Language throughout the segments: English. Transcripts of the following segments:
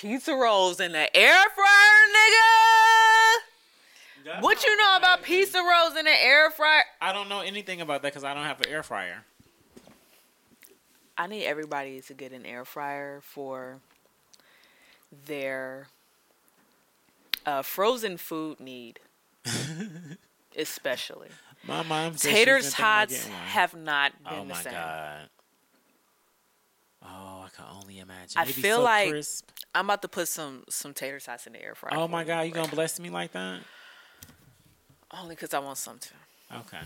Pizza rolls in the air fryer, nigga. That What you know about pizza rolls in the air fryer? I don't know anything about that because I don't have an air fryer. I need everybody to get an air fryer for their uh, frozen food need, especially. My mom said Tater she's been thinking about tots have not been Oh the my same. god. Oh, I can only imagine. I feel so like- crisp. I'm about to put some some tater tots in the air fryer. Oh my god, you gonna bless me like that? Only because I want some too. Okay.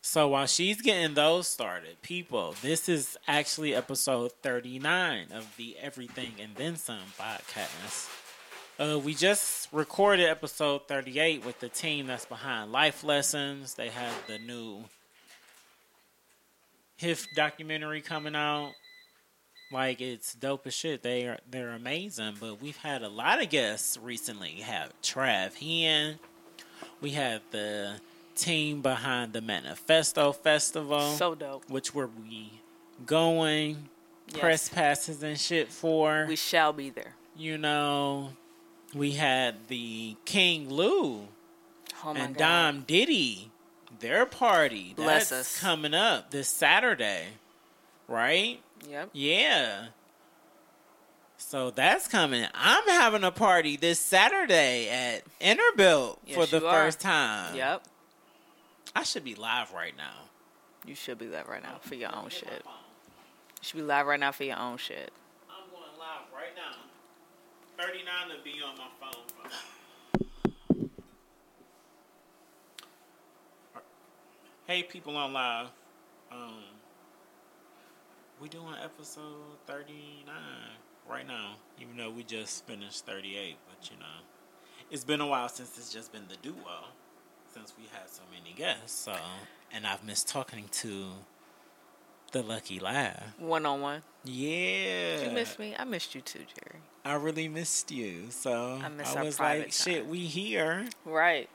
So while she's getting those started, people, this is actually episode 39 of the Everything and Then Some podcast. Uh, we just recorded episode 38 with the team that's behind Life Lessons. They have the new HIF documentary coming out. Like it's dope as shit. They are they're amazing. But we've had a lot of guests recently. We have Trav Hen. We have the team behind the Manifesto Festival, So dope. which were we going Yes. press passes and shit for. We shall be there. you know, we had the King Lou Oh and god. Dom Diddy, their party. Bless That's us. coming up this Saturday, right? Yep. Yeah. So that's coming. I'm having a party this Saturday at Interbelt for the first time. Yep. I should be live right now. You should be live right now for your own shit. You should be live right now for your own shit. I'm going live right now. 39 to be on my phone. Hey, people on live. Um, we doing episode 39 right now, even though we just finished 38. But you know, it's been a while since it's just been the duo, since we had so many guests. So, and I've missed talking to the Lucky Lav. One on one. Yeah. You missed me. I missed you too, Jerry. I really missed you. So I I, was like, shit, we here. Right.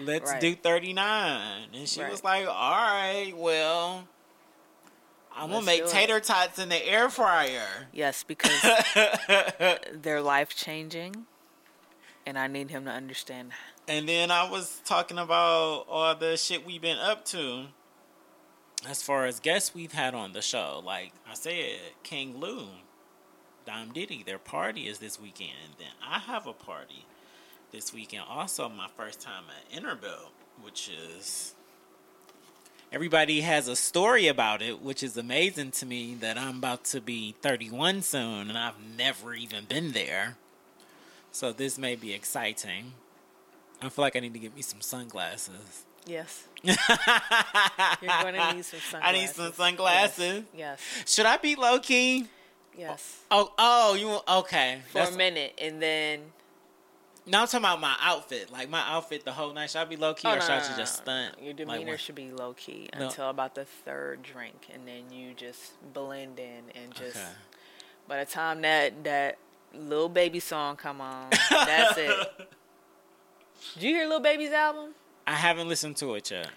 Let's Right. do 39. And she was like, all right, well, I'm going to make it. tater tots in the air fryer. Yes, because they're life changing, and I need him to understand. and then I was talking about all the shit we've been up to. As far as guests we've had on the show, like I said, King Lou, Dom Diddy, their party is this weekend. And then I have a party this weekend. Also, my first time at Interbelt, which is everybody has a story about it, which is amazing to me that I'm about to be 31 soon and I've never even been there. So this may be exciting. I feel like I need to get me some sunglasses. Yes, you're going to need some sunglasses. I need some sunglasses. Yes, Should I be low key? yes. Oh, oh, you okay? For That's, a minute, and then now I'm talking about my outfit. Like my outfit, the whole night. Should I be low key Oh, or no, should I no, just stunt? Your demeanor what? should be low key No. until about the third drink, and then you just blend in and just. Okay. By the time that that Lil Baby song come on, that's it. Did you hear Lil Baby's album? I haven't listened to it yet.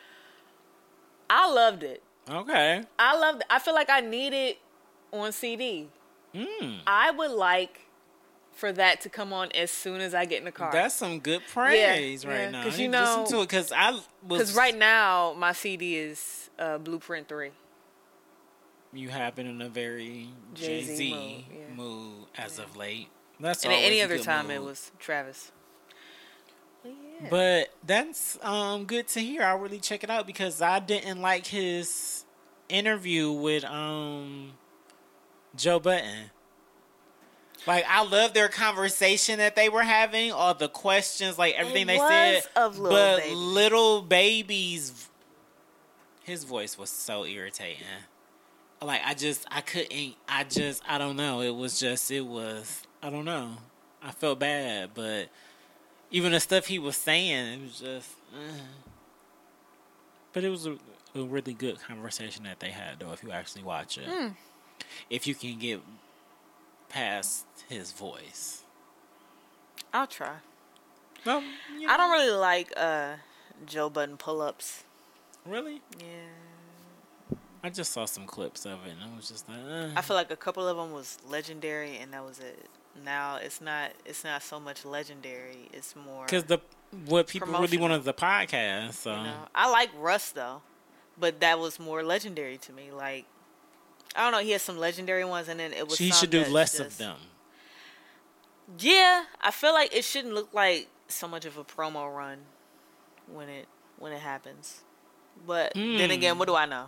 I loved it. Okay. I loved it. I feel like I need it on CD. Mm. I would like for that to come on as soon as I get in the car. That's some good praise yeah, right now. 'cause I you to listen know- to it because I was because right now my CD is uh, Blueprint Three. you have been in a very Jay Jay-Z mood, yeah. mood as of late. That's And at any other time it was Travis. But. But that's um good to hear. I'll really check it out because I didn't like his interview with um Joe Budden. Like I love their conversation that they were having, all the questions, like everything It they said. of Lil but Baby. Lil Baby's his voice was so irritating. Like I just I couldn't I just I don't know. It was just it was I don't know. I felt bad, but even the stuff he was saying, it was just. uh. But it was a, a really good conversation that they had, though. If you actually watch it, Hmm. if you can get past his voice. I'll try. Well, I don't really like uh, Joe Budden pull ups. really. Yeah. I just saw some clips of it, and I was just like, uh. I feel like a couple of them was legendary, and that was it. Now it's not. It's not so much legendary. It's more because the what people really wanted the podcast. So You know, I like Russ though, but that was more legendary to me. Like, I don't know, he has some legendary ones, and then it was. she should do less of them. Yeah, I feel like it shouldn't look like so much of a promo run when it when it happens. But then Hmm. again, what do I know?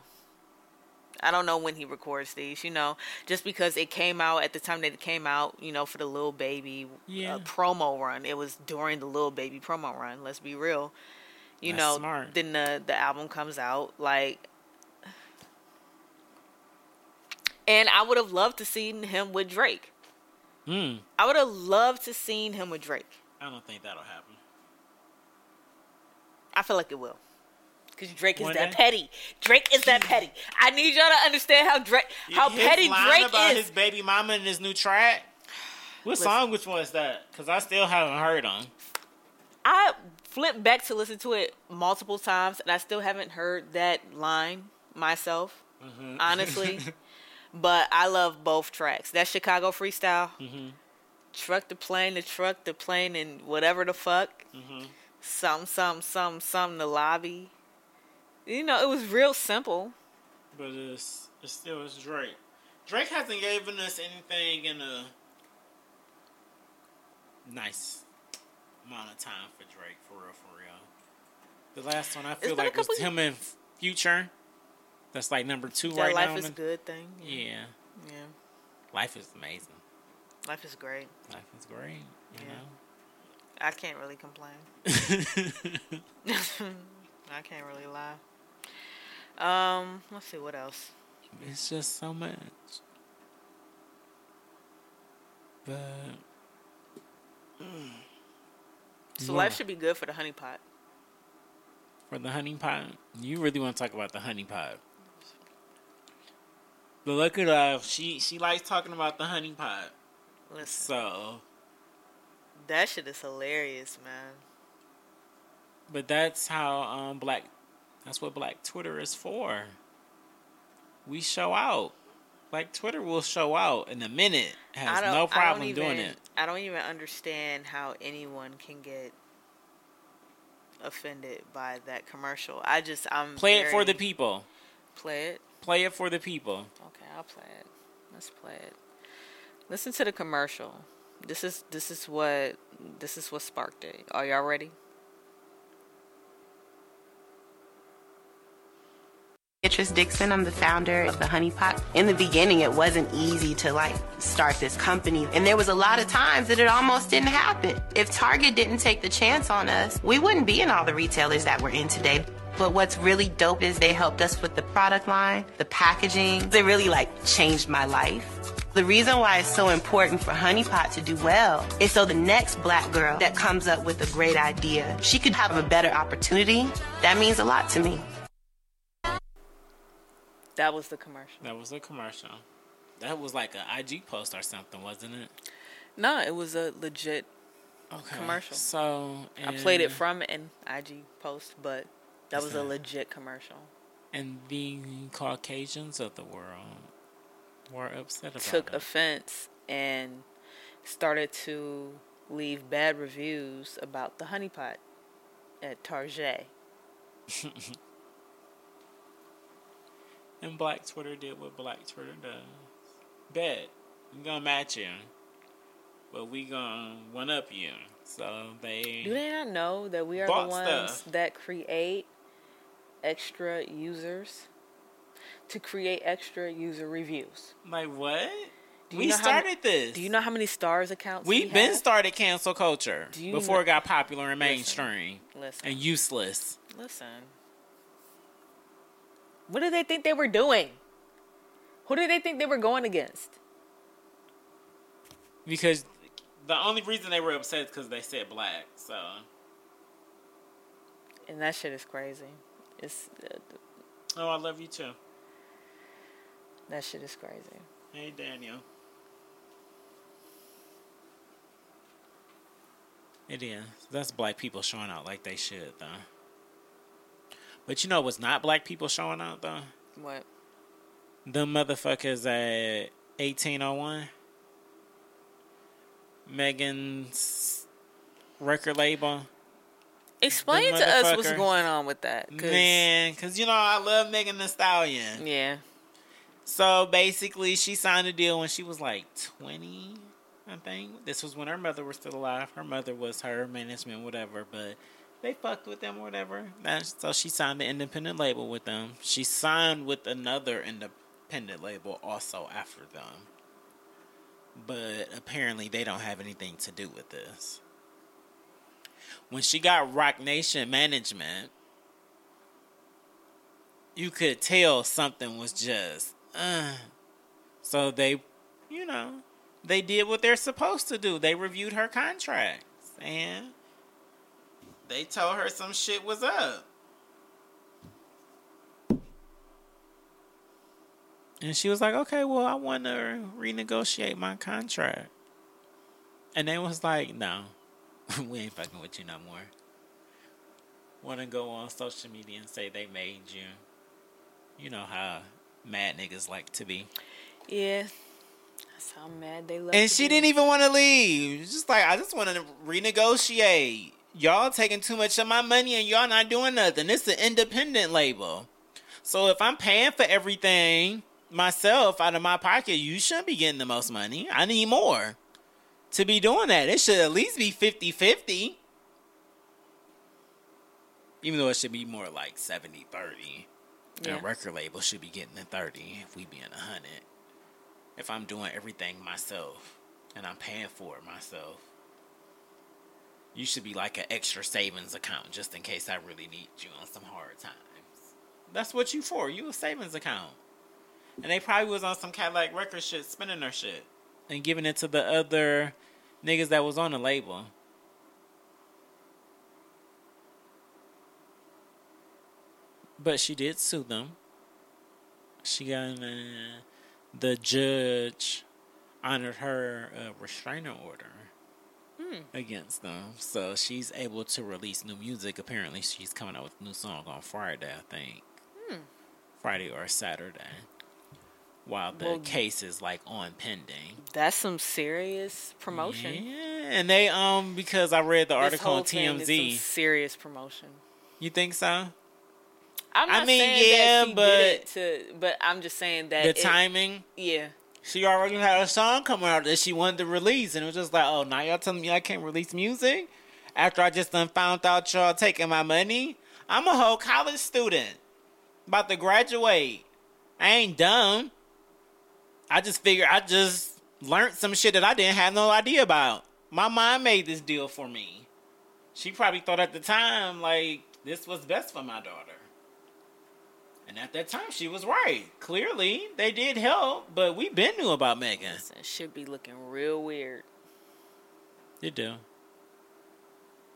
I don't know when he records these, you know, just because it came out at the time that it came out, you know, for the Lil Baby Yeah. uh, promo run. It was during the Lil Baby promo run. Let's be real. You That's know, smart. then the the album comes out like and I would have loved to seen him with Drake. Hmm. I would have loved to seen him with Drake. I don't think that'll happen. I feel like it will. Cause Drake is One that day? petty. Drake is that petty. I need y'all to understand how Drake, how His petty line Drake about is. his baby mama and his new track. What Listen. song? Which one is that? Because I still haven't heard them. I flipped back to listen to it multiple times, and I still haven't heard that line myself, Mm-hmm. honestly. but I love both tracks. That Chicago freestyle, Mhm. truck the plane, the truck, the plane, and whatever the fuck, Mhm. some, some, some, some, the lobby. You know, it was real simple. But it's it still is Drake. Drake hasn't given us anything in a nice amount of time for Drake, for real, for real. The last one I feel like was him and Future. That's like number two That right life now. is in the- good thing. Yeah, Yeah. life is amazing. Life is great. Life is great. You Yeah. I can't really complain. I can't really lie. Um, let's see what else. it's just so much. But So Yeah. life should be good for the honey pot. For the honey pot, you really want to talk about the honey pot. But look at uh, she she likes talking about the honey pot. Listen, So, that shit is hilarious, man. but that's how um black, that's what Black Twitter is for. We show out. Like Twitter will show out in a minute. Has no problem even, doing it. I don't even understand how anyone can get offended by that commercial. I just I'm Play it for the people. Play it. Play it for the people. Okay, I'll play it. Let's play it. Listen to the commercial. This is this is what this is what sparked it. Are y'all ready? Beatrice Dixon. I'm the founder of the Honey Pot. In the beginning, it wasn't easy to like start this company. And there was a lot of times that it almost didn't happen. If Target didn't take the chance on us, we wouldn't be in all the retailers that we're in today. But what's really dope is they helped us with the product line, the packaging. They really like changed my life. The reason why it's so important for Honey Pot to do well is so the next black girl that comes up with a great idea, she could have a better opportunity. That means a lot to me. That was the commercial. That was the commercial. That was like an IG post or something, wasn't it? No, it was a legit. Okay. Commercial. So I played it from an IG post, but that was a legit commercial. and the Caucasians of the world were upset about Took it. offense and started to leave bad reviews about the honeypot at Target. and Black Twitter did what Black Twitter does. Bet we gonna match you, but we gonna one up you. So they Do they not know that we are the ones stuff. that create extra users to create extra user reviews? My what? Do we started this. Do you know how many stars accounts We've we been have? started cancel culture before it got popular and Listen. mainstream Listen, and useless. listen. What did they think they were doing? Who did they think they were going against? Because the only reason they were upset is because they said black. So And that shit is crazy. It's uh, oh, I love you too. that shit is crazy. Hey Daniel. It is. That's black people showing out like they should, though. But you know what's not black people showing out, though? What? The motherfuckers at 1501. Megan's record label. Explain to us what's going on with that. 'cause- Man, because you know, I love Megan Thee Stallion. Yeah. So basically, she signed a deal when she was like 20, I think. This was when her mother was still alive. Her mother was her management, whatever, but they fucked with them, whatever. That's, so she signed an independent label with them. She signed with another independent label also after them. But apparently, they don't have anything to do with this. When she got Roc Nation management, you could tell something was just uh. so they you know they did what they're supposed to do. They reviewed her contracts and they told her some shit was up. And she was like okay well i want to renegotiate my contract. And they was like no we ain't fucking with you no more want to go on social media and say they made you you know how mad niggas like to be. Yeah. That's how mad they love. And she be. didn't even want to leave. Just like I just want to renegotiate. Y'all taking too much of my money and y'all not doing nothing. It's an independent label. So if I'm paying for everything myself out of my pocket, you shouldn't be getting the most money. I need more to be doing that. It should at least be 50-50. Even though it should be more like 70-30. And Yeah. a record label should be getting the 30 if we be in a 100 if I'm doing everything myself and I'm paying for it myself, you should be like an extra savings account just in case I really need you on some hard times. That's what you for. You a savings account. And they probably was on some Cadillac record shit, spending their shit and giving it to the other niggas that was on the label. But she did sue them. She got uh, the judge honored her uh, restraining order against them, so she's able to release new music. Apparently, she's coming out with a new song on Friday, I think, Friday or Saturday. While the Well- case is like on pending. That's some serious promotion. Yeah, and they um because I read the This article on thing is some TMZ. serious promotion. You think so? I'm I not mean, saying yeah, but- to, but I'm just saying that The it- timing. Yeah, She already had a song coming out that she wanted to release, and it was just like, oh, now y'all telling me I can't release music after I just done found out y'all taking my money. I'm a whole college student, about to graduate. I ain't dumb. I just figured I just learned some shit that I didn't have no idea about. My mom made this deal for me. She probably thought at the time like this was best for my daughter. And at that time, she was right. Clearly, they did help, but we been knew about Megan. it should be looking real weird. They do.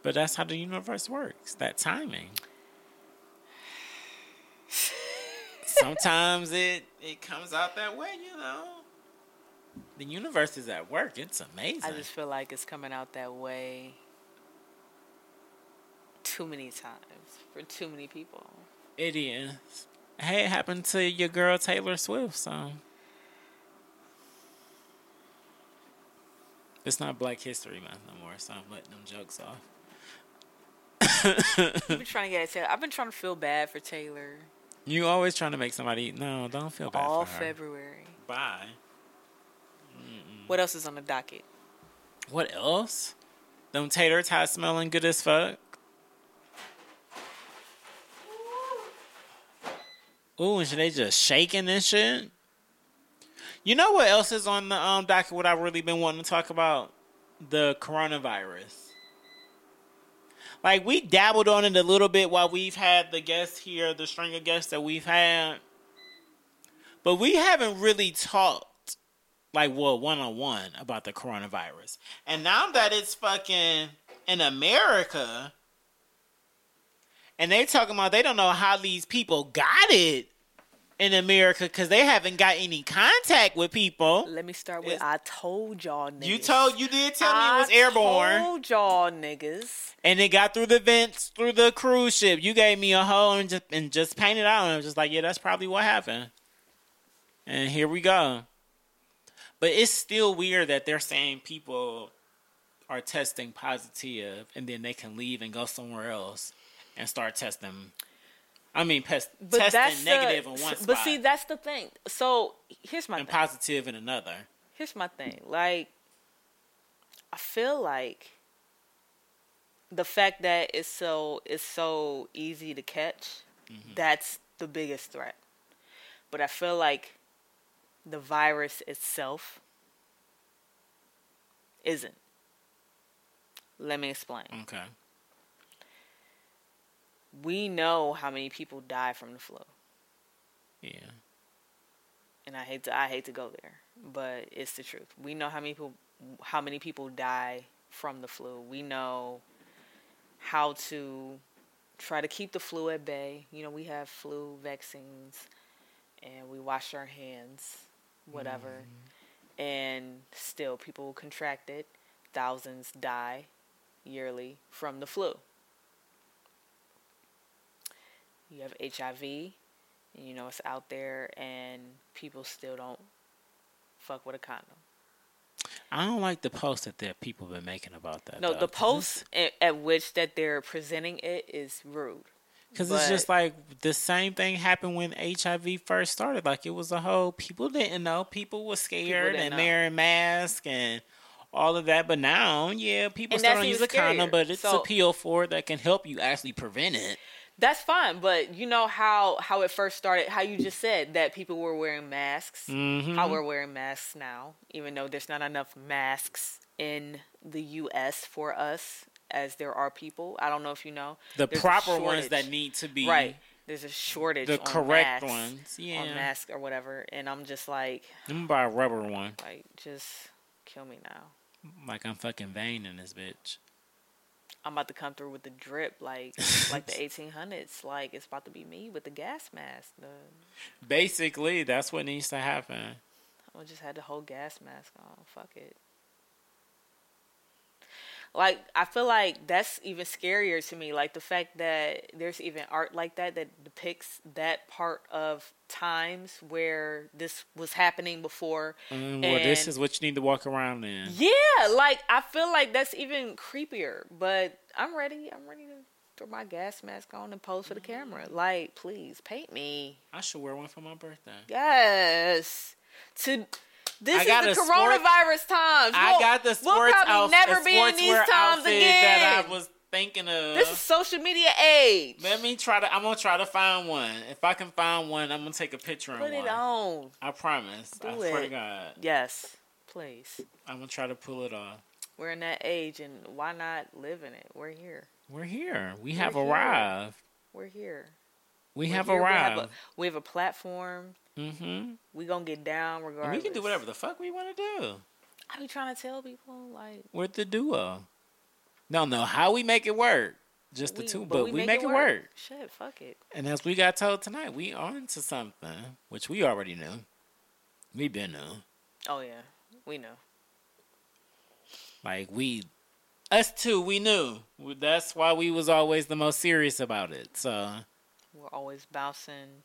But that's how the universe works. That timing. Sometimes it it comes out that way, you know. The universe is at work. It's amazing. I just feel like it's coming out that way too many times for too many people. It is. Hey, it happened to your girl Taylor Swift, so it's not Black History Month no more, so I'm letting them jokes off. I've been trying to get at Taylor. I've been trying to feel bad for Taylor You always trying to make somebody no, don't feel bad all. February. Bye. What else is on the docket? What else? Them tater tots smelling good as fuck. Ooh, and they just shaking and shit. You know what else is on the um docket? What I've really been wanting to talk about the coronavirus. Like we dabbled on it a little bit while we've had the guests here, the string of guests that we've had, but we haven't really talked like well one on one about the coronavirus. And now that it's fucking in America, and they talking about they don't know how these people got it in America because they haven't got any contact with people. Let me start with It's- I told y'all niggas. You told you did tell me it was airborne, told y'all niggas. and it got through the vents through the cruise ship. You gave me a hole and just and just painted out, and I was just like, yeah, that's probably what happened. And here we go. But it's still weird that they're saying people are testing positive and then they can leave and go somewhere else and start testing. I mean, pest, testing negative the, in one spot. But see, that's the thing. So here's my and thing. positive in another. Here's my thing. Like, I feel like the fact that it's so it's so easy to catch, Mm-hmm. that's the biggest threat. But I feel like the virus itself isn't. Let me explain. Okay. We know how many people die from the flu. Yeah. and I hate to I hate to go there, but it's the truth. We know how many people how many people die from the flu. We know how to try to keep the flu at bay. You know, we have flu vaccines and we wash our hands, whatever. Mm-hmm. And still people contract it. Thousands die yearly from the flu. You have HIV, and you know it's out there and people still don't fuck with a condom. I don't like the post that there people been making about that. No, the post at, at which that they're presenting it is rude. Because it's just like the same thing happened when HIV first started. Like it was a whole people didn't know. People were scared didn't and know. wearing masks and all of that. But now, yeah, people still don't use a condom, but it's So- a pill for it that can help you actually prevent it. That's fine, but you know how how it first started. How you just said that people were wearing masks. Mm-hmm. How we're wearing masks now, even though there's not enough masks in the U.S. for us as there are people. I don't know if you know The There's proper ones that need to be right. There's a shortage. the correct ones. Yeah, on masks or whatever, and I'm just like, I'm gonna buy a rubber one. like, just kill me now. Like I'm fucking vain in this bitch. I'm about to come through with the drip, like like the 1800s. Like it's about to be me with the gas mask. The, Basically, that's what needs to happen. I just had the whole gas mask on. Fuck it. Like I feel like that's even scarier to me. Like the fact that there's even art like that that depicts that part of times where this was happening before. Mm, well, this is what you need to walk around in. Yeah, like I feel like that's even creepier. But I'm ready. I'm ready to throw my gas mask on and pose for the camera. Like, please paint me. I should wear one for my birthday. Yes. To this I is the a sport- coronavirus times. We'll- got the We'll probably outfit, never be in these times again. that I was thinking of. this is social media age. Let me try to. I'm gonna try to find one. If I can find one, I'm gonna take a picture Put of it on. I promise. I Do swear to it. God, Yes, please. I'm gonna try to pull it off. We're in that age, and why not live in it? We're here. We're here. We have here. arrived. We're here. We We're have here. We have, a, we have a platform. mm-hmm. We gonna get down And regardless. we can do whatever the fuck we want to do. I be trying to tell people like We're the duo. No, no, how we make it work. Just the we- two, but, we, make, it work. work. Shit, fuck it. And as we got told tonight, we on to something, which we already knew. We been knew. Oh yeah, we know. Like we, us two, we knew. That's why we was always the most serious about it. So We're always bouncing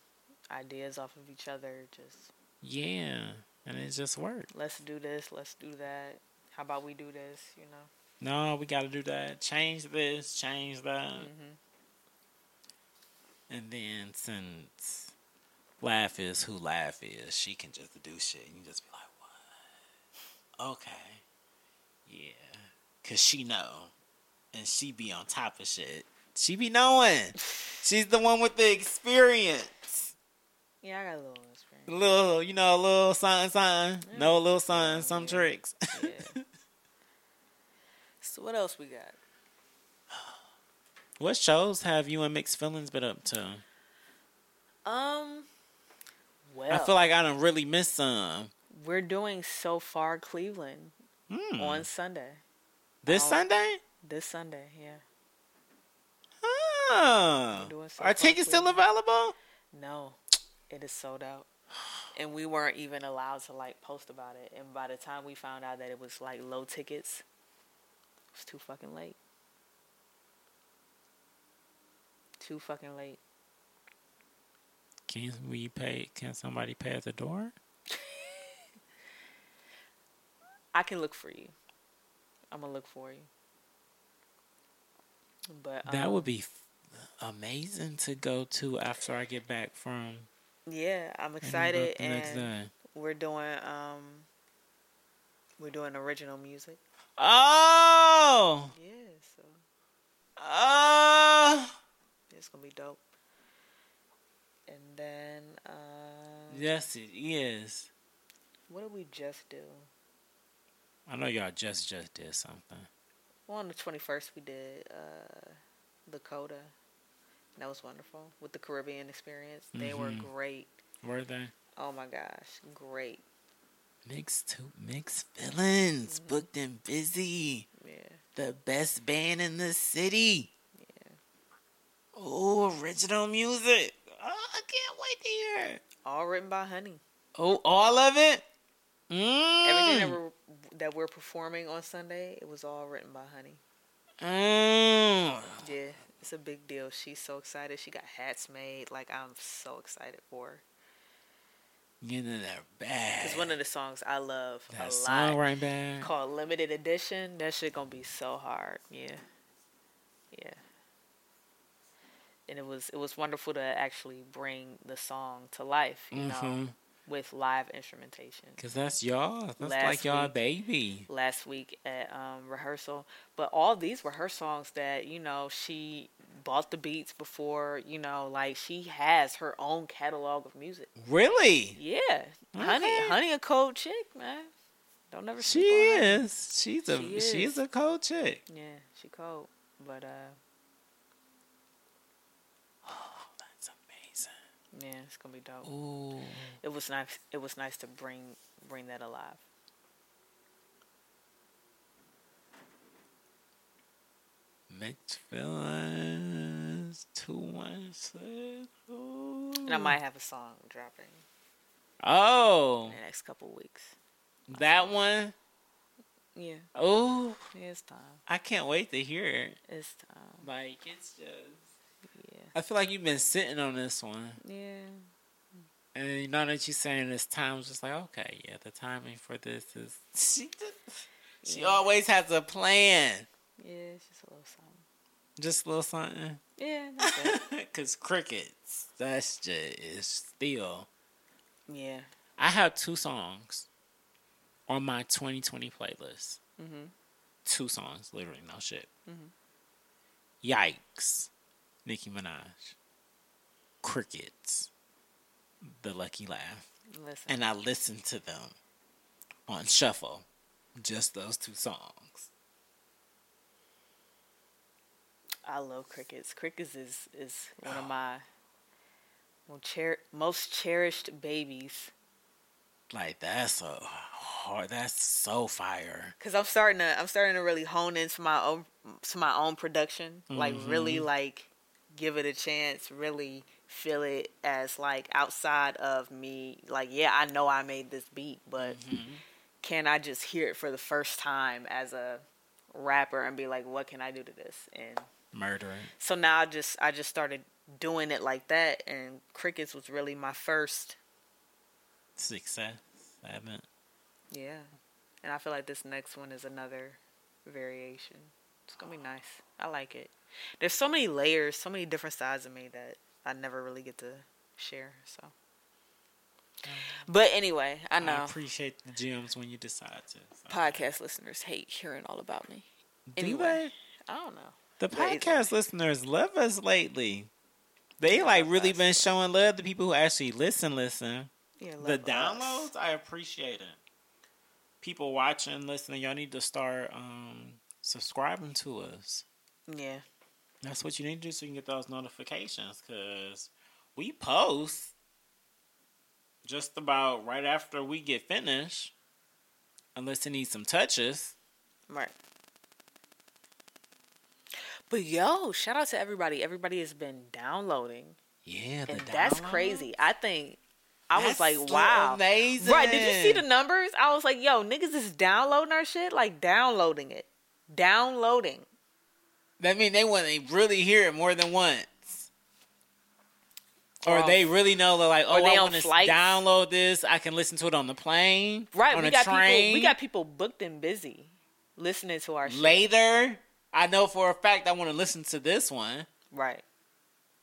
ideas off of each other. Just yeah, and it just worked. let's do this, let's do that. How about we do this? You know. No, we got to do that. Change this, change that, hmm and then since Lav is who Lav is, she can just do shit. and You just be like, what? Okay, yeah, cause she know, and she be on top of shit. She be knowing. She's the one with the experience. Yeah, I got a little experience. A little, you know, a little something, something. No, a little something, some Yeah. tricks. Yeah. so what else we got? what shows have you and Mixed Feelings been up to? Um. Well, I feel like I don't really miss some. we're doing so far Cleveland Hmm. on Sunday. this Oh. Sunday? This Sunday, yeah. Our Are tickets still available? No, it is sold out. And we weren't even allowed to like post about it. And by the time we found out that it was like low tickets, it was too fucking late. Too fucking late. Can we pay? Can somebody pay at the door? I can look for you. I'm gonna look for you. But um, that would be um, amazing to go to after I get back from. yeah. I'm excited, and we're doing um we're doing original music. Oh, Yeah, so oh, it's gonna be dope. And then um, yes, it is. what did we just do? I know y'all just just did something. Well, on the 21st, we did uh, Lakota. That was wonderful with the Caribbean experience. They were Mhm. great. Were they? Oh my gosh, great. Mixed two mixed feelings, booked and busy. Yeah, The best band in the city. yeah. Oh, original music. Oh, I can't wait to hear it. All written by Honey. Oh, all of it? Mm. Everything that we're that we're performing on Sunday, it was all written by Honey. Mm. Yeah, it's a big deal. She's so excited. She got hats made. Like I'm so excited for her. Get in that bag. It's one of the songs I love that a song lot. right back. Called Limited Edition. That shit gonna be so hard. Yeah, yeah. And it was it was wonderful to actually bring the song to life. You know, Mhm. With live instrumentation. Cause that's y'all. That's Last like y'all week- baby. last week at um, rehearsal. But all these were her songs that you know she bought the beats before. You know, like she has her own catalog of music. Really? Yeah, honey, Okay. honey, a cold chick, man. Don't never. She sleep on her. is. She's a She she's a cold chick. Yeah, she cold, but uh, That's amazing. Yeah, it's gonna be dope. Ooh. It was nice. It was nice to bring bring that alive. Mixed feelings. Two one six. And I might have a song dropping Oh, in the next couple weeks. that one. Yeah, Oh, it's time. I can't wait to hear it. It's time. Like it's just. I feel like you've been sitting on this one, yeah. and now that you're saying this time, it's just like okay, yeah, the timing for this is. She, just- she Yeah. always has a plan. Yeah, it's just a little something. Just a little something. Yeah. Cause crickets, that's just is still. yeah. I have two songs on my 2020 playlist. Mhm. Two songs, literally, no shit. Mhm. Yikes, Nicki Minaj. Crickets, The Lucky Lav, Listen. and I listened to them on shuffle. Just those two songs. I love crickets. Crickets is is one of oh. my most, cher- most cherished babies. Like that's a hard. That's so fire. Cause I'm starting to I'm starting to really hone into my own to my own production. Like really mm-hmm. like give it a chance. Really feel it as like outside of me. Like yeah, I know I made this beat, but mm-hmm. can I just hear it for the first time as a rapper and be like, what can I do to this? And Murdering. so now I just I just started doing it like that, and crickets was really my first. Success. Haven't. Yeah, and I feel like this next one is another variation. It's gonna be nice. I like it. There's so many layers, so many different sides of me that I never really get to share. So, but anyway, I I know appreciate the gems when you decide to. so. podcast listeners hate hearing all about me. Do Anyway. they? I don't know. The podcast listeners love us lately. They like really been showing love to people who actually listen. Listen, Yeah, the love us. downloads, I appreciate it. People watching, listening, y'all need to start um, subscribing to us. Yeah, That's what you need to do so you can get those notifications. Cause we post just about right after we get finished, unless it needs some touches. Right. But yo, shout out to everybody. Everybody has been downloading. Yeah, the And that's crazy. I think I was like, wow. amazing. Right, did you see the numbers? I was like, yo, niggas is downloading our shit, like downloading it. Downloading. That mean they want to really hear it more than once. Or on- they really know that, like, oh, they I want to download this. I can listen to it on the plane, right. on We a got train. people. We got people booked and busy listening to our later. I know for a fact I want to listen to this one. Right.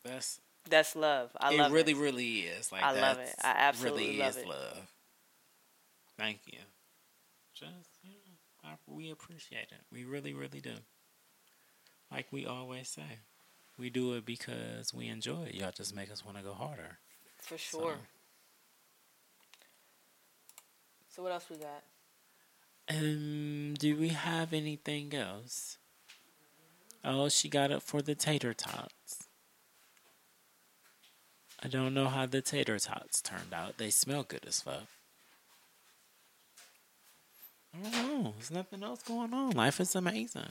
That's That's love. I it. love really, it. really is. Like I love it. I absolutely really love is it. love. Thank you. Just you know, I, we appreciate it. We really, really do. Like we always say, we do it because we enjoy it. Y'all just make us want to go harder. For sure. So- So what else we got? Um, do we have anything else? Oh, she got it for the tater tots. I don't know how the tater tots turned out. They smell good as fuck. I don't know. There's nothing else going on. Life is amazing.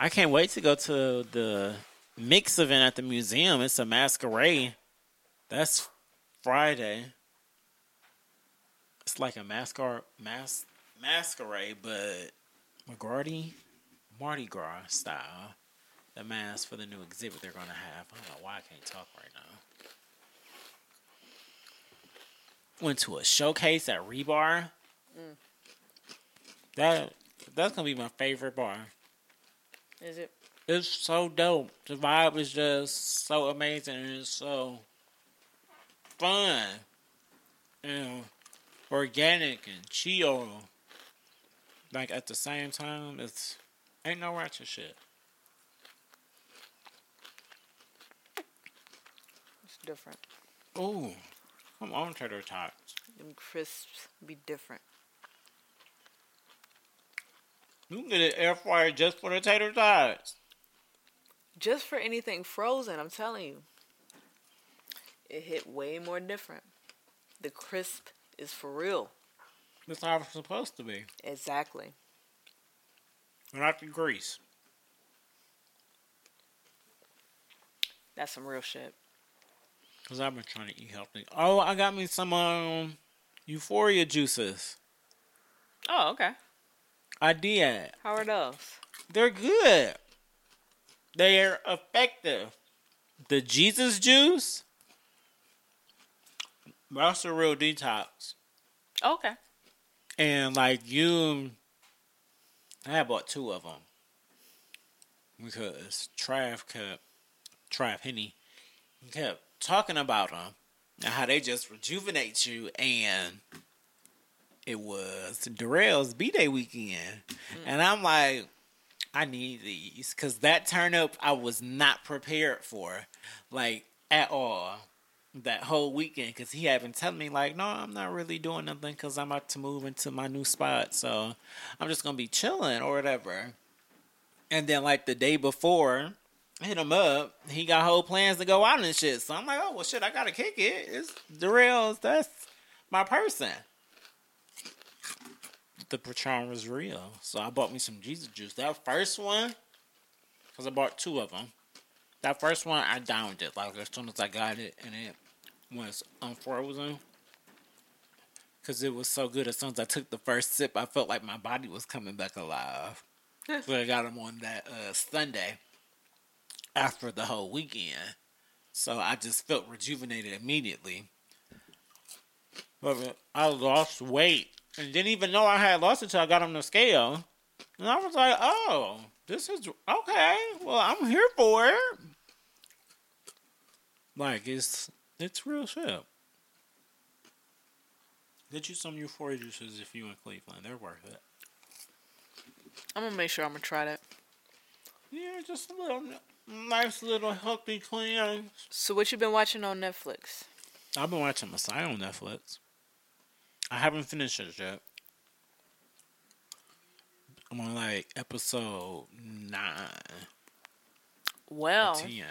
I can't wait to go to the mix event at the museum. It's a masquerade. That's Friday. It's like a mascar mas masquerade, but McGarty Mardi Gras style. The mask for the new exhibit they're gonna have. I don't know why I can't talk right now. Went to a showcase at Rebar. Mm. That that's gonna be my favorite bar. Is it? It's so dope. The vibe is just so amazing and it's so fun. And organic and chill. Like at the same time, it's ain't no ratchet shit. It's different. Ooh, come on, tater tots. Them crisps be different. You can get an air fryer just for the tater tots. Just for anything frozen, I'm telling you. It hit way more different. The crisp is for real. That's how it's supposed to be. Exactly. Not the grease. That's some real shit. Cause I've been trying to eat healthy. Oh, I got me some um Euphoria juices. Oh, okay. I did. How are those? They're good. They're effective. The Jesus juice. That's a real detox. Okay. And like you, I bought two of them because Trav kept Trav Henny kept talking about them and how they just rejuvenate you. And it was Darrell's B Day weekend, mm. and I'm like, I need these because that turn up I was not prepared for, like at all that whole weekend because he had been telling me like, no, I'm not really doing nothing because I'm about to move into my new spot, so I'm just gonna be chilling or whatever. And then like the day before, I hit him up. He got whole plans to go out and shit. So I'm like, oh well, shit, I gotta kick it. It's Darrell's. That's my person. The Patron was real, so I bought me some Jesus juice. That first one, because I bought two of them. That first one, I downed it like as soon as I got it, and it was unfrozen. Cause it was so good. As soon as I took the first sip, I felt like my body was coming back alive. so I got them on that uh, Sunday after the whole weekend. So I just felt rejuvenated immediately. But I lost weight and didn't even know I had lost it until I got on the scale. And I was like, oh, this is okay. Well, I'm here for it. Like it's it's real shit. Get you some Euphoria juices if you in Cleveland. They're worth it. I'm gonna make sure I'm gonna try that. Yeah, just a little nice little healthy clean. So what you been watching on Netflix? I've been watching Messiah on Netflix. I haven't finished it yet. I'm on like episode nine. Well, 10.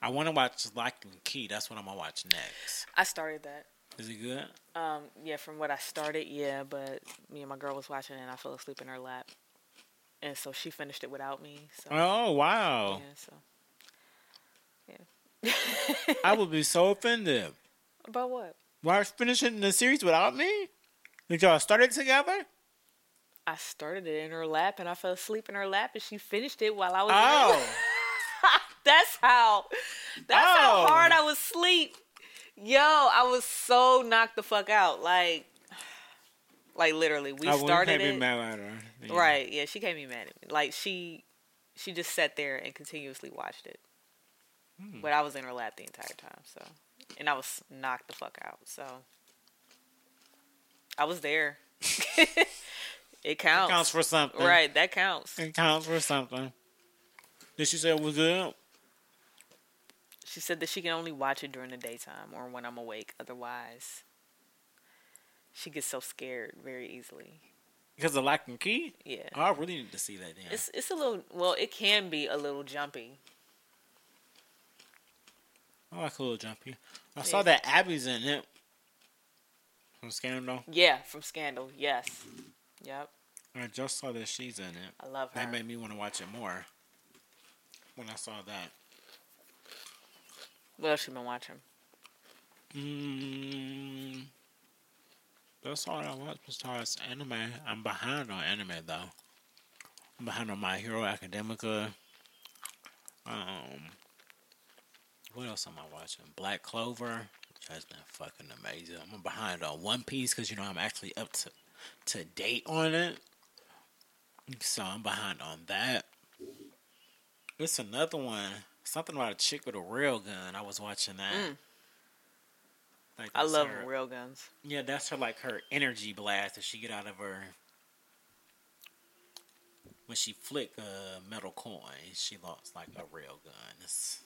I want to watch Locke & Key. That's what I'm gonna watch next. I started that. Is it good? Um, yeah, from what I started, yeah, but me and my girl was watching it and I fell asleep in her lap. And so she finished it without me. So Oh wow! yeah, so I would be so offended. about what? Why finishing the series without me? Did y'all start it together? I started it in her lap and I fell asleep in her lap and she finished it while I was in Oh, that's how. That's how Oh. hard I was asleep. Yo, I was so knocked the fuck out. Like, like literally, we wouldn't started be it. mad at her. Yeah. Right? Yeah, she can't be mad at me. Like she, she just sat there and continuously watched it. Hmm. But I was in her lap the entire time. So, and I was knocked the fuck out. So, I was there. it counts. It counts. for something. Right, that counts. It counts for something. Did she say it was good? She said that she can only watch it during the daytime or when I'm awake. Otherwise, she gets so scared very easily. Because of Locke & Key? Yeah. Oh, I really need to see that then. It's it's a little well, it can be a little jumpy. I like a little jumpy. I saw that Abby's in it. From Scandal. Yeah, from Scandal. Yes. Yep. I just saw that she's in it. I love her. That made me want to watch it more. When I saw that. What else you been watching? Mm, that's all I watch besides anime. I'm behind on anime though. I'm behind on My Hero Academia. Um, what else am I watching? Black Clover, which has been fucking amazing. I'm behind on One Piece because you know I'm actually up to to date on it. So I'm behind on that. It's another one. Something about a chick with a rail gun. I was watching that. Mm. Like I love her- rail guns. yeah, that's her like her energy blast that she get out of her when she flick a metal coin. She looks like a real gun. It's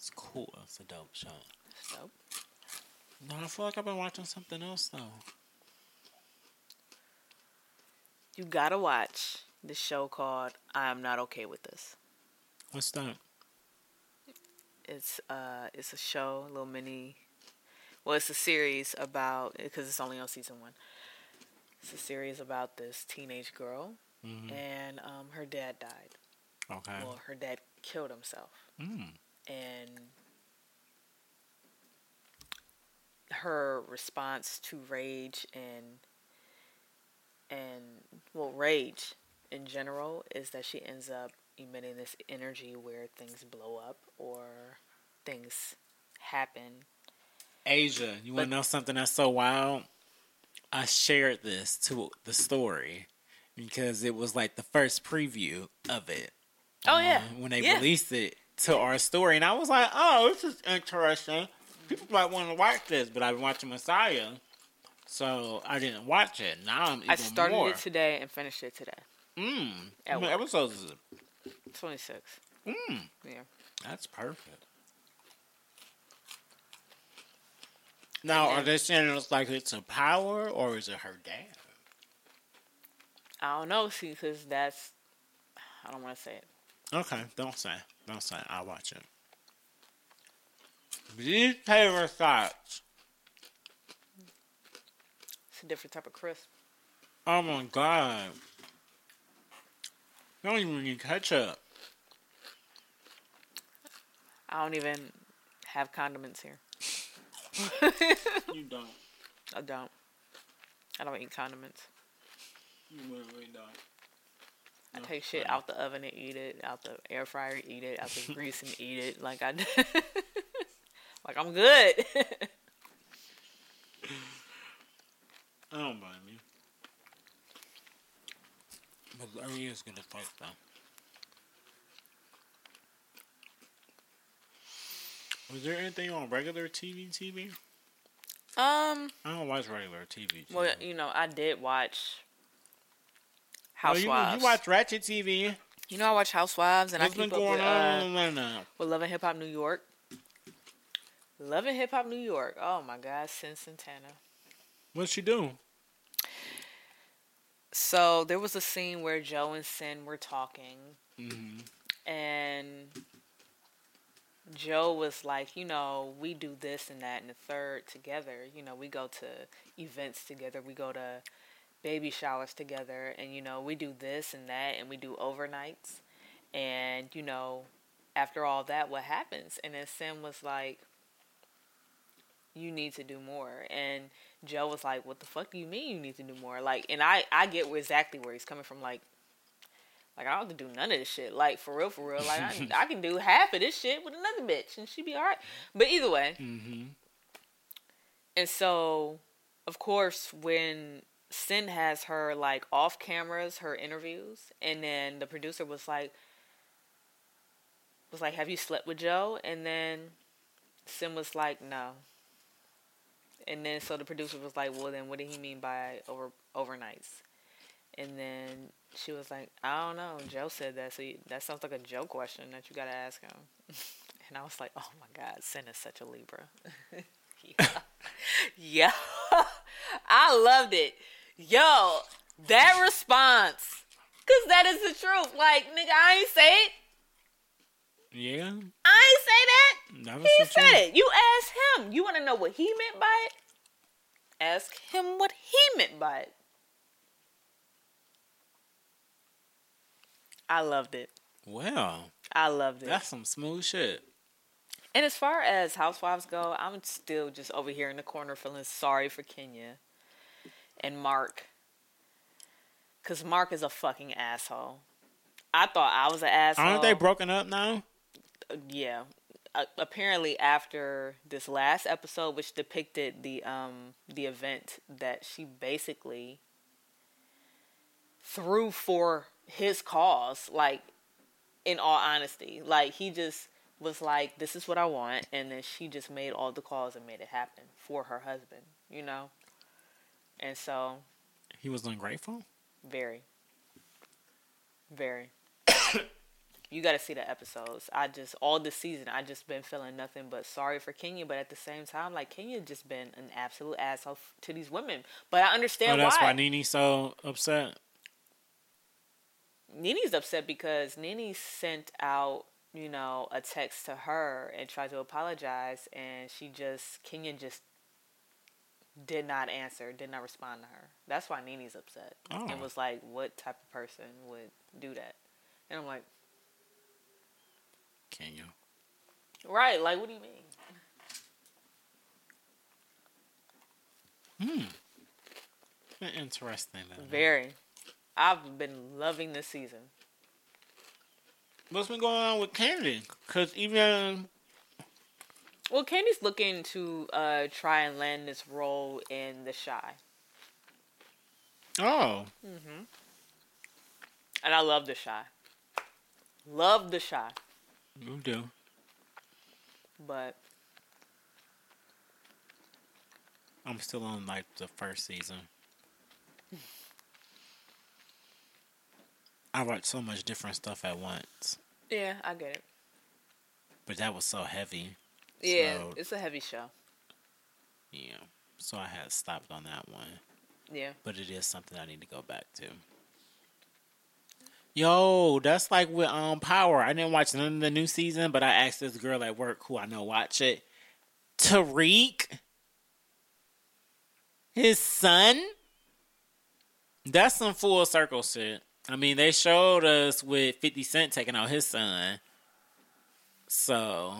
it's cool. It's a dope show. Dope. No, I feel like I've been watching something else though. you gotta watch this show called I'm Not Okay with This. What's that? It's uh it's a show, a little mini well it's a series about because it's only on season one. It's a series about this teenage girl Mm-hmm. and um her dad died. Okay. Well, her dad killed himself. Mm. And her response to rage and and well rage in general is that she ends up emitting this energy where things blow up or things happen Asia, you want to know something that's so wild? I shared this to the story because it was like the first preview of it. oh yeah uh, when they yeah. released it to our story, and I was like, "Oh, this is interesting. People might want to watch this." But I've been watching Messiah, so I didn't watch it. Now I'm even i started more. it today and finished it today Mm. at How many episodes is it? 26 Mm. yeah That's perfect. Now, are they saying it's like it's a power, or is it her dad? i don't know see because that's i don't want to say it Okay, don't say. Don't say. I'll watch it. These tater thoughts. it's a different type of crisp Oh my god. You don't even need ketchup. i don't even have condiments here You don't. i don't i don't eat condiments You literally don't. I take shit out the oven and eat it, out the air fryer, eat it, out the grease and eat it. Like I, like I'm good. I don't blame you. But Larry is gonna fight though. Was there anything on regular TV? TV? um, I don't watch regular TV. well, you know, I did watch Oh, you, you watch Ratchet TV? You know, I watch Housewives, and What's I keep up going with, on uh, with Love and Hip Hop New York. Love and Hip Hop New York. Oh my God, Cyn Santana. What's she doing? So there was a scene where Joe and Cyn were talking, Mm-hmm. and Joe was like, you know, we do this and that and the third together. You know, we go to events together, we go to baby showers together, and you know, we do this and that, and we do overnights. And you know, after all that, what happens? And then Cyn was like, you need to do more. And Joe was like, what the fuck do you mean you need to do more? Like, and I, I get exactly where he's coming from. Like, Like I don't have to do none of this shit. Like for real, for real. Like I, I can do half of this shit with another bitch, and she'd be all right. But either way. Mm-hmm. And so, of course, when Cyn has her like off cameras, her interviews, and then the producer was like, was like, "Have you slept with Joe?" And then Cyn was like, "No." And then so the producer was like, "Well, then what did he mean by over overnights?" And then she was like, "I don't know." Joe said that, so you, that sounds like a Joe question that you gotta ask him. and I was like, "Oh my God, Cyn is such a Libra." yeah, yeah. I loved it. Yo, that response, cause that is the truth. Like, nigga, I ain't say it. Yeah. I ain't say that. That He said truth. it. You ask him. You want to know what he meant by it? Ask him what he meant by it. I loved it. Well, I loved it. that's some smooth shit. And as far as housewives go, I'm still just over here in the corner feeling sorry for Kenya and Mark. Because Mark is a fucking asshole. I thought I was an asshole. Aren't they broken up now? yeah. Uh, apparently, after this last episode, which depicted the um the event that she basically threw for his cause, like in all honesty, like he just was like, "This is what I want," and then she just made all the calls and made it happen for her husband, you know. And so, He was ungrateful. very, very. you got to see the episodes. I just all this season, I just been feeling nothing but sorry for Kenya, but at the same time, like Kenya just been an absolute asshole f- to these women. But I understand. Oh, that's why. why NeNe's so upset. NeNe's upset because NeNe sent out, you know, a text to her and tried to apologize, and she just Kenya just did not answer, did not respond to her. That's why NeNe's upset. Oh. And was like, what type of person would do that? And I'm like, Kenya. right, like, what do you mean? Hmm. Interesting. Very. I've been loving this season. What's been going on with Candy? Because even Well, Candy's looking to uh, try and land this role in The Chi. oh, Mhm. And I love The Chi. Love The Chi. you do. But I'm still on like the first season. I watch so much different stuff at once, yeah, I get it. but that was so heavy. Yeah, So- it's a heavy show. Yeah, so I had stopped on that one. Yeah. but it is something I need to go back to. Yo, that's like with um Power. I didn't watch none of the new season, but I asked this girl at work who I know watch it. Tariq, his son. That's some full circle shit. I mean, they showed us with Fifty Cent taking out his son. So,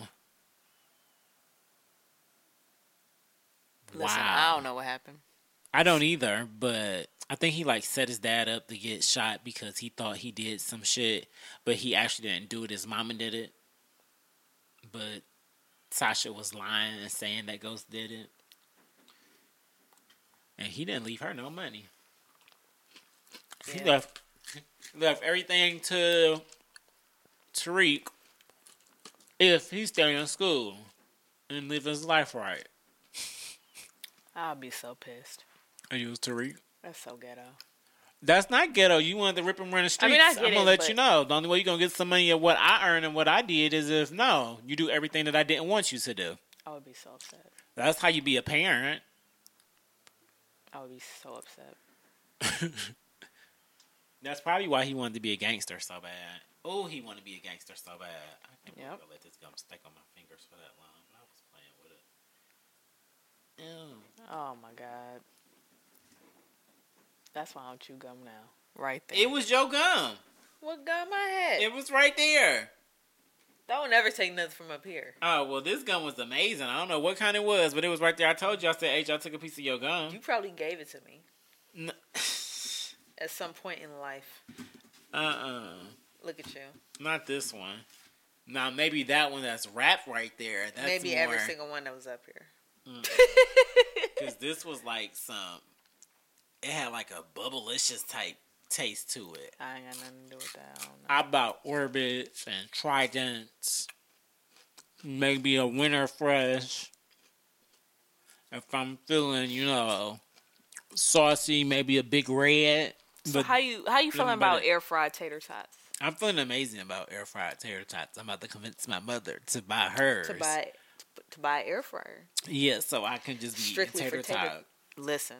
Listen, wow. I don't know what happened. I don't either, but I think he like set his dad up to get shot because he thought he did some shit, but he actually didn't do it. His mama did it. But Sasha was lying and saying that Ghost did it. And he didn't leave her no money. He left left everything to Tariq if he's staying in school and live his life right. I'll be so pissed. Are you Tariq? That's so ghetto. That's not ghetto. You wanted to rip and run the streets. I mean, I am gonna it, let you know. The only way you're gonna get some money of what I earned and what I did is if no, you do everything that I didn't want you to do. I would be so upset. That's how you be a parent. I would be so upset. That's probably why he wanted to be a gangster so bad. Oh, he wanted to be a gangster so bad. I can't Yep. Let this gum stick on my fingers for that long. I was playing with it. Ew. Oh my god. That's why I don't chew gum now. Right there. It was your gum. what gum I had? It was right there. don't ever take nothing from up here. Oh well, this gum was amazing. I don't know what kind it was, but it was right there. I told you. I said, "H, I took a piece of your gum." You probably gave it to me N- at some point in life. Uh uh Look at you. Not this one. Now maybe that one that's wrapped right there. That's Maybe more, every single one that was up here. Mm. Because this was like some. It had like a bubblicious type taste to it. I ain't got nothing to do with that. I. I bought Orbits and Tridents. Maybe a Winter Fresh. If I'm feeling, you know, saucy, maybe a big red. So But how you how you feeling Feeling about air fried tater tots? I'm feeling amazing about air fried tater tots. I'm about to convince my mother to buy hers. To buy to buy air fryer. Yeah, so I can just be Strictly tater for tater. tot. Listen,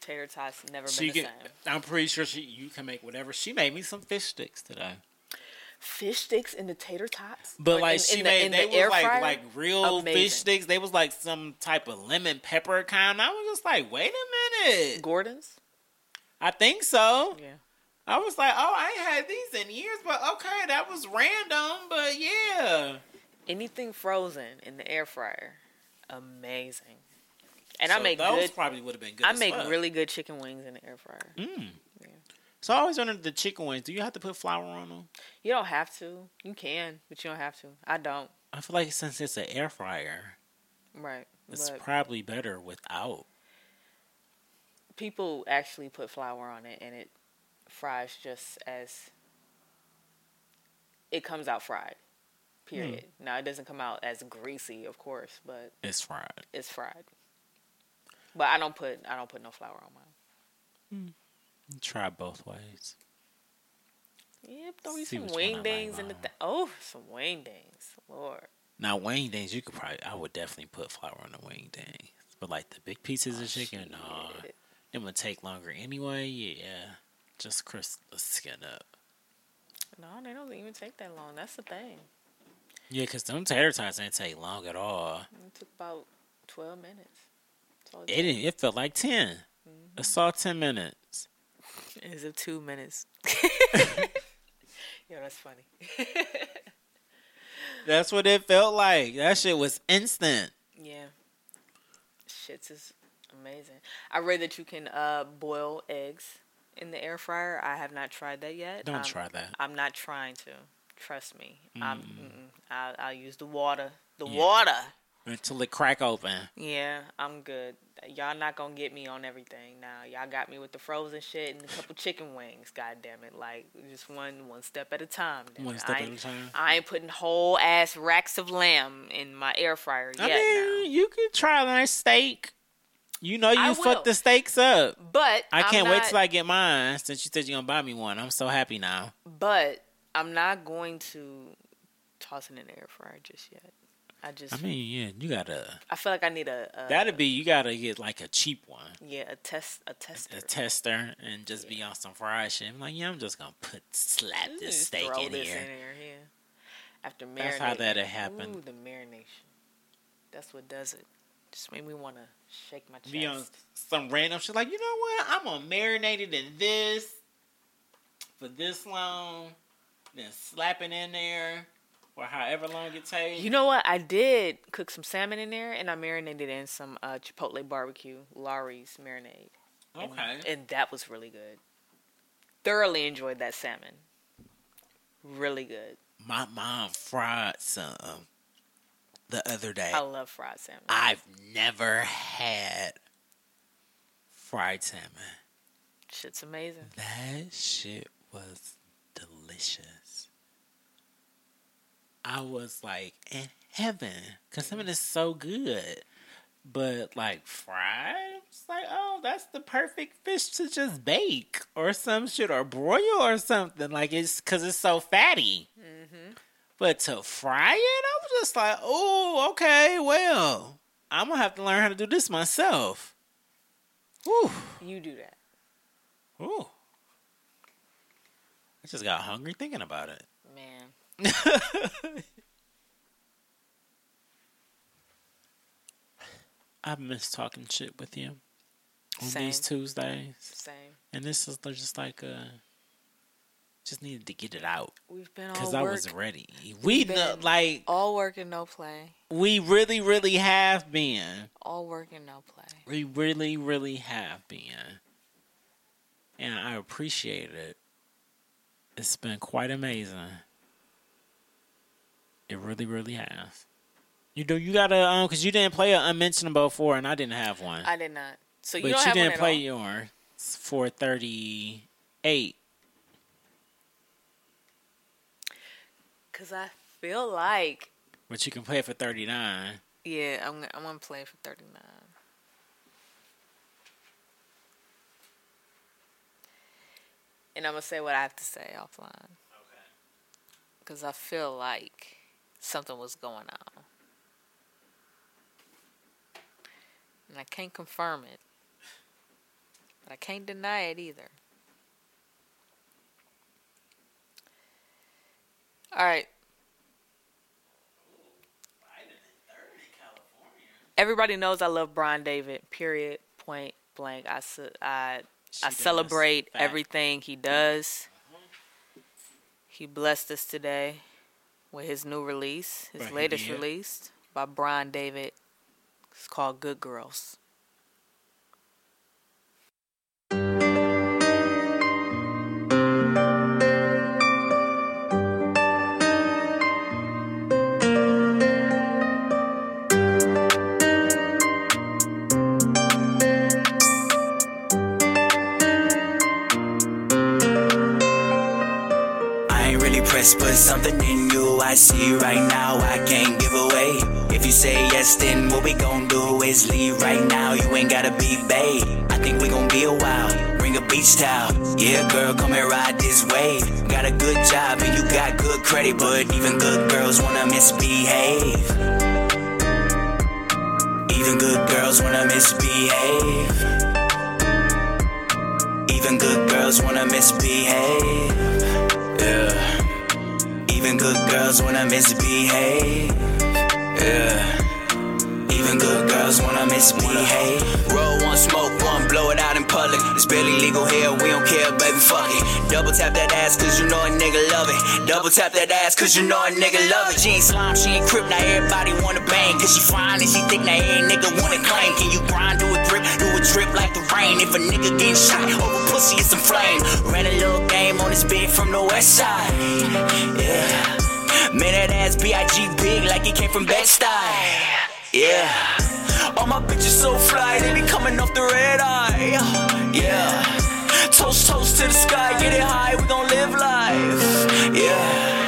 tater tots never She been the same. I'm pretty sure she. You can make whatever. She made me some fish sticks today. Fish sticks in the tater tots, But Or like in- she in made, in they the was like fryer? like real Amazing. fish sticks. They was like some type of lemon pepper kind. I was just like, wait a minute. Gorton's. I think so. Yeah. I was like, oh, I ain't had these in years, but okay, that was random. But yeah, Anything frozen in the air fryer, amazing. And I make those good. Probably would have been good. I as make fuck. really good chicken wings in the air fryer. Mm. Yeah. So I always wondered the chicken wings. Do you have to put flour on them? You don't have to. You can, but you don't have to. I don't. I feel like since it's an air fryer, Right. it's but probably better without. people actually put flour on it, and it fries just as it comes out fried. Hmm. Period. Now it doesn't come out as greasy, of course, but It's fried. it's fried. But I don't put I don't put no flour on mine. Hmm. Try both ways. Yep, throw you See some which one wing like dings in the th- oh some wing dings, Lord. Now wing dings, you could probably. I would definitely put flour on the wing dings. But like the big pieces of oh, chicken, no, Shit. them would take longer anyway. Yeah, just crisp the skin up. No, they don't even take that long. That's the thing. Yeah, cause them tater tots ain't take long at all. It took about twelve minutes. That's all It didn't. It felt like 10 Mm-hmm. It saw ten minutes. Is it two minutes? Yo, that's funny. That's what it felt like. That shit was instant. Yeah. Shits is amazing. I read that you can uh, boil eggs in the air fryer. I have not tried that yet. Don't I'm, try that. I'm not trying to. Trust me. I'm, Mm. mm-mm. I'll, I'll use the water. The Yeah. water. Until it crack open. Yeah, I'm good. Y'all not gonna get me on everything now. Y'all got me with the frozen shit and a couple chicken wings. God damn it! Like just one one step at a time. damn One step I at a time. I ain't putting whole ass racks of lamb in my air fryer I yet. mean, now. you could try a nice steak. You know you I fucked the steaks up. But I can't wait not- till I get mine. Since you said you're gonna buy me one, I'm so happy now. But I'm not going to toss it in the air fryer just yet. I just I mean, yeah, you gotta. I feel like I need a, a That'd be you gotta get like a cheap one, yeah a test a tester. a tester, and just be on some fried shit. I'm like, yeah, I'm just gonna put slap Ooh, this just steak throw in this here. in there, yeah. After marinating. That's how that'd happen. Ooh, the marination. That's what does it. Just made me want to shake my chest. Be on some random shit. Like, you know what? I'm gonna marinate it in this for this long, then slap it in there for however long it takes. You know what? I did cook some salmon in there, and I marinated in some uh, chipotle barbecue, Lawry's marinade. And- okay. And that was really good. Thoroughly enjoyed that salmon. Really good. My mom fried some the other day. I love fried salmon. I've never had fried salmon. Shit's amazing. That shit was delicious. I was like in heaven because salmon is so good. But like fried, it's like, oh, that's the perfect fish to just bake or some shit or broil or something. Like it's because it's so fatty. Mm-hmm. But to fry it, I was just like, oh, okay, well, I'm gonna have to learn how to do this myself. Whew. You do that. Ooh. I just got hungry thinking about it. I miss talking shit with you on Same. these Tuesdays. Same. And this is just like a just needed to get it out We've been because I was ready. We know, like all work and no play. we really, really have been. All work and no play. We really, really have been. And I appreciate it. it's been quite amazing. It really, really has. You do you gotta um because you didn't play an unmentionable four, and I didn't have one. I did not. So you but don't you have didn't one play yours for thirty eight. Cause I feel like But you can play it for thirty nine. yeah, I'm I'm gonna play for thirty nine. And I'm gonna say what I have to say offline. Okay. Cause I feel like something was going on. And I can't confirm it. But I can't deny it either. All right. Everybody knows I love Bron Dayvid. Period. Point blank. I I She I celebrate everything he does. He blessed us today with his new release, his Right, latest did. release by Bron Dayvid. It's called Good Girls. I ain't really pressed, but something in you I see right now I can't give away. If you say yes, then what we gon' do is leave right now. You ain't gotta be babe. I think we gon' be a while. Bring a beach towel. Yeah, girl, come and ride this wave. Got a good job and you got good credit, but even good girls wanna misbehave. Even good girls wanna misbehave. Even good girls wanna misbehave. Yeah. Even good girls wanna misbehave. Yeah. Even good girls wanna misbehave. Roll one, smoke one, blow it out in public. It's barely legal here, we don't care, baby, fuck it. Double tap that ass, cause you know a nigga love it. Double tap that ass, cause you know a nigga love it. She ain't slime, she ain't crip, now everybody wanna bang. Cause she fine and she thick, now every nigga wanna claim. Can you grind, do drip like the rain? If a nigga getting shot over pussy, it's some flame. Ran a little game on this bed from the west side. Yeah. Man, that ass B.I.G. big like it came from Bed-Stuy. Yeah. All my bitches so fly, they be coming off the red eye. Yeah. Toast, toast to the sky, get it high, we gon' live life. Yeah.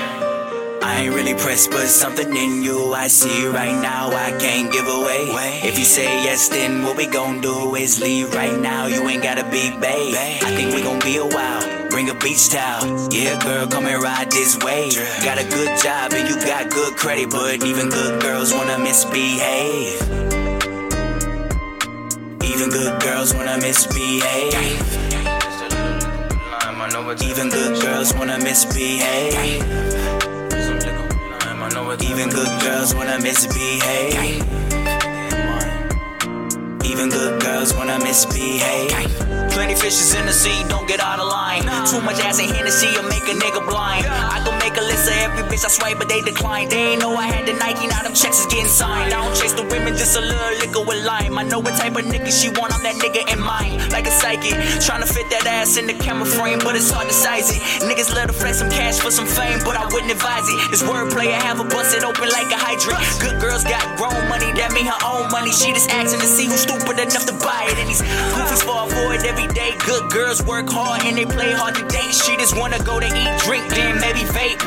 I ain't really pressed, but something in you I see right now I can't give away. If you say yes, then what we gon' do is leave right now. You ain't gotta be babe. I think we gon' be a while. Bring a beach towel. Yeah, girl, come and ride this wave. Got a good job and you got good credit, but even good girls wanna misbehave. Even good girls wanna misbehave. Even good girls wanna misbehave. Even good girls wanna misbehave. Even good girls wanna misbehave. Plenty fishes in the sea, don't get out of line. Too much ass in Hennessy, will make a nigga blind. I go make a list of every bitch I swipe, but they decline. They ain't know I had the Nike, now them checks is getting signed. I don't chase the women, just a little liquor with lime. I know what type of nigga she want, I'm that nigga in mind. Like a psychic, trying to fit that ass in the camera frame, but it's hard to size it. Niggas love to flex some cash for some fame, but I wouldn't advise it. This wordplay, I have a busted open like a hydrant. Good girls got grown money, that mean her own money. She just asking to see who's stupid enough to buy it. And these goofies fall for it every day. Good girls work hard and they play hard to date. She just wanna go to eat, drink, then maybe vape.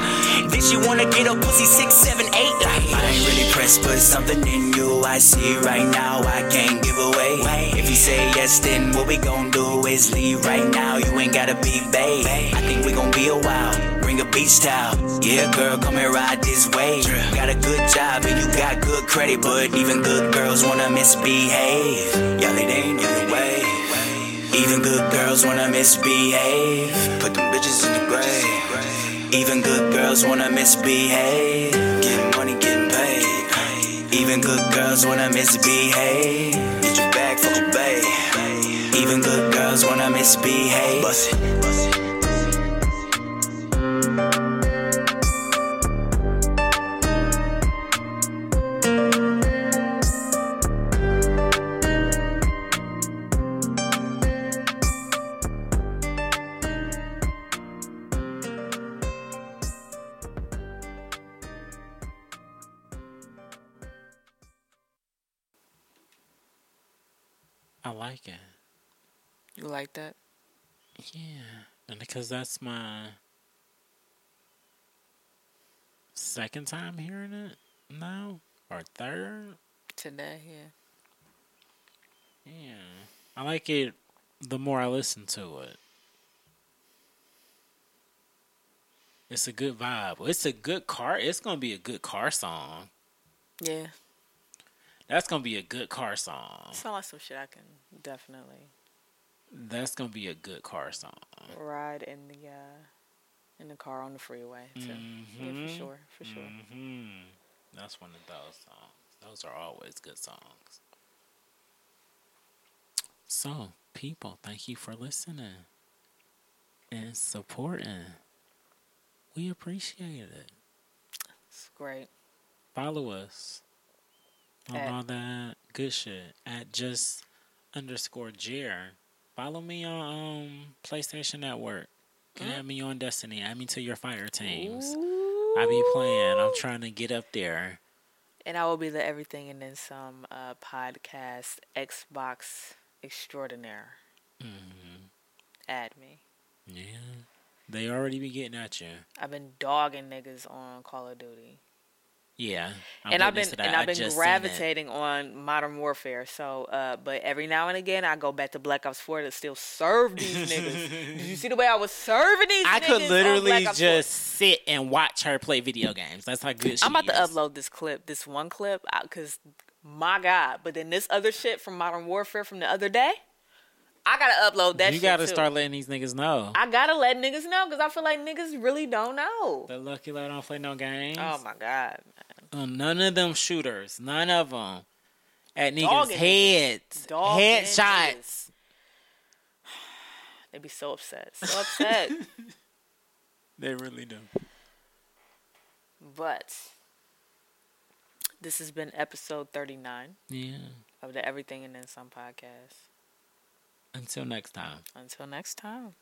Then she wanna get a pussy six, seven, eight. Like, I ain't really pressed, but something in you I see right now I can't give away. If you say yes, then what we gon' do is leave right now. You ain't gotta be babe. I think we gon' be a while. Bring a beach towel. Yeah, girl, come and ride this wave. Got a good job and you got good credit, but even good girls wanna misbehave. Y'all, it ain't no way. Even good girls wanna misbehave. Put them bitches in the grave. Even good girls wanna misbehave. Getting money, getting paid. Even good girls wanna misbehave. Get your back for a babe. Even good girls wanna misbehave. Bust it. Like that? Yeah, and because that's my second time hearing it now, or third. Today, yeah. Yeah, I like it. The more I listen to it, it's a good vibe. It's a good car. It's gonna be a good car song. Yeah. That's gonna be a good car song. Sound like some shit I can definitely That's gonna be a good car song. ride in the uh in the car on the freeway too. Yeah, Mhm. for sure, for sure. hmm That's one of those songs. Those are always good songs. So, people, thank you for listening and supporting. We appreciate it. It's great. Follow us on At- all that good shit at just underscore Jer. Follow me on um, PlayStation Network. Can add me on Destiny. Add me to your fire teams. I be playing. I'm trying to get up there. And I will be the everything and then some uh, podcast Xbox extraordinaire. hmm Add me. Yeah. They already be getting at you. I've been dogging niggas on Call of Duty. Yeah. I'm and I've been and I I've been just seen it. gravitating on Modern Warfare. So, uh, but every now and again, I go back to Black Ops Four to still serve these niggas. Did you see the way I was serving these? I could literally Black 4? just sit and watch her play video games. That's how good she I'm about to upload this clip, this one clip, because my God. But then this other shit from Modern Warfare from the other day, I gotta upload that. You gotta start letting these niggas know. I gotta let niggas know because I feel like niggas really don't know. the Lucky Lav don't play no games. Oh my God. Um, none of them shooters. None of them. At niggas' heads. Dog Headshots. niggas. They be so upset. So upset. They really do. but this has been episode 39 Yeah. of the Everything and Then Some podcast. Until next time. Until next time.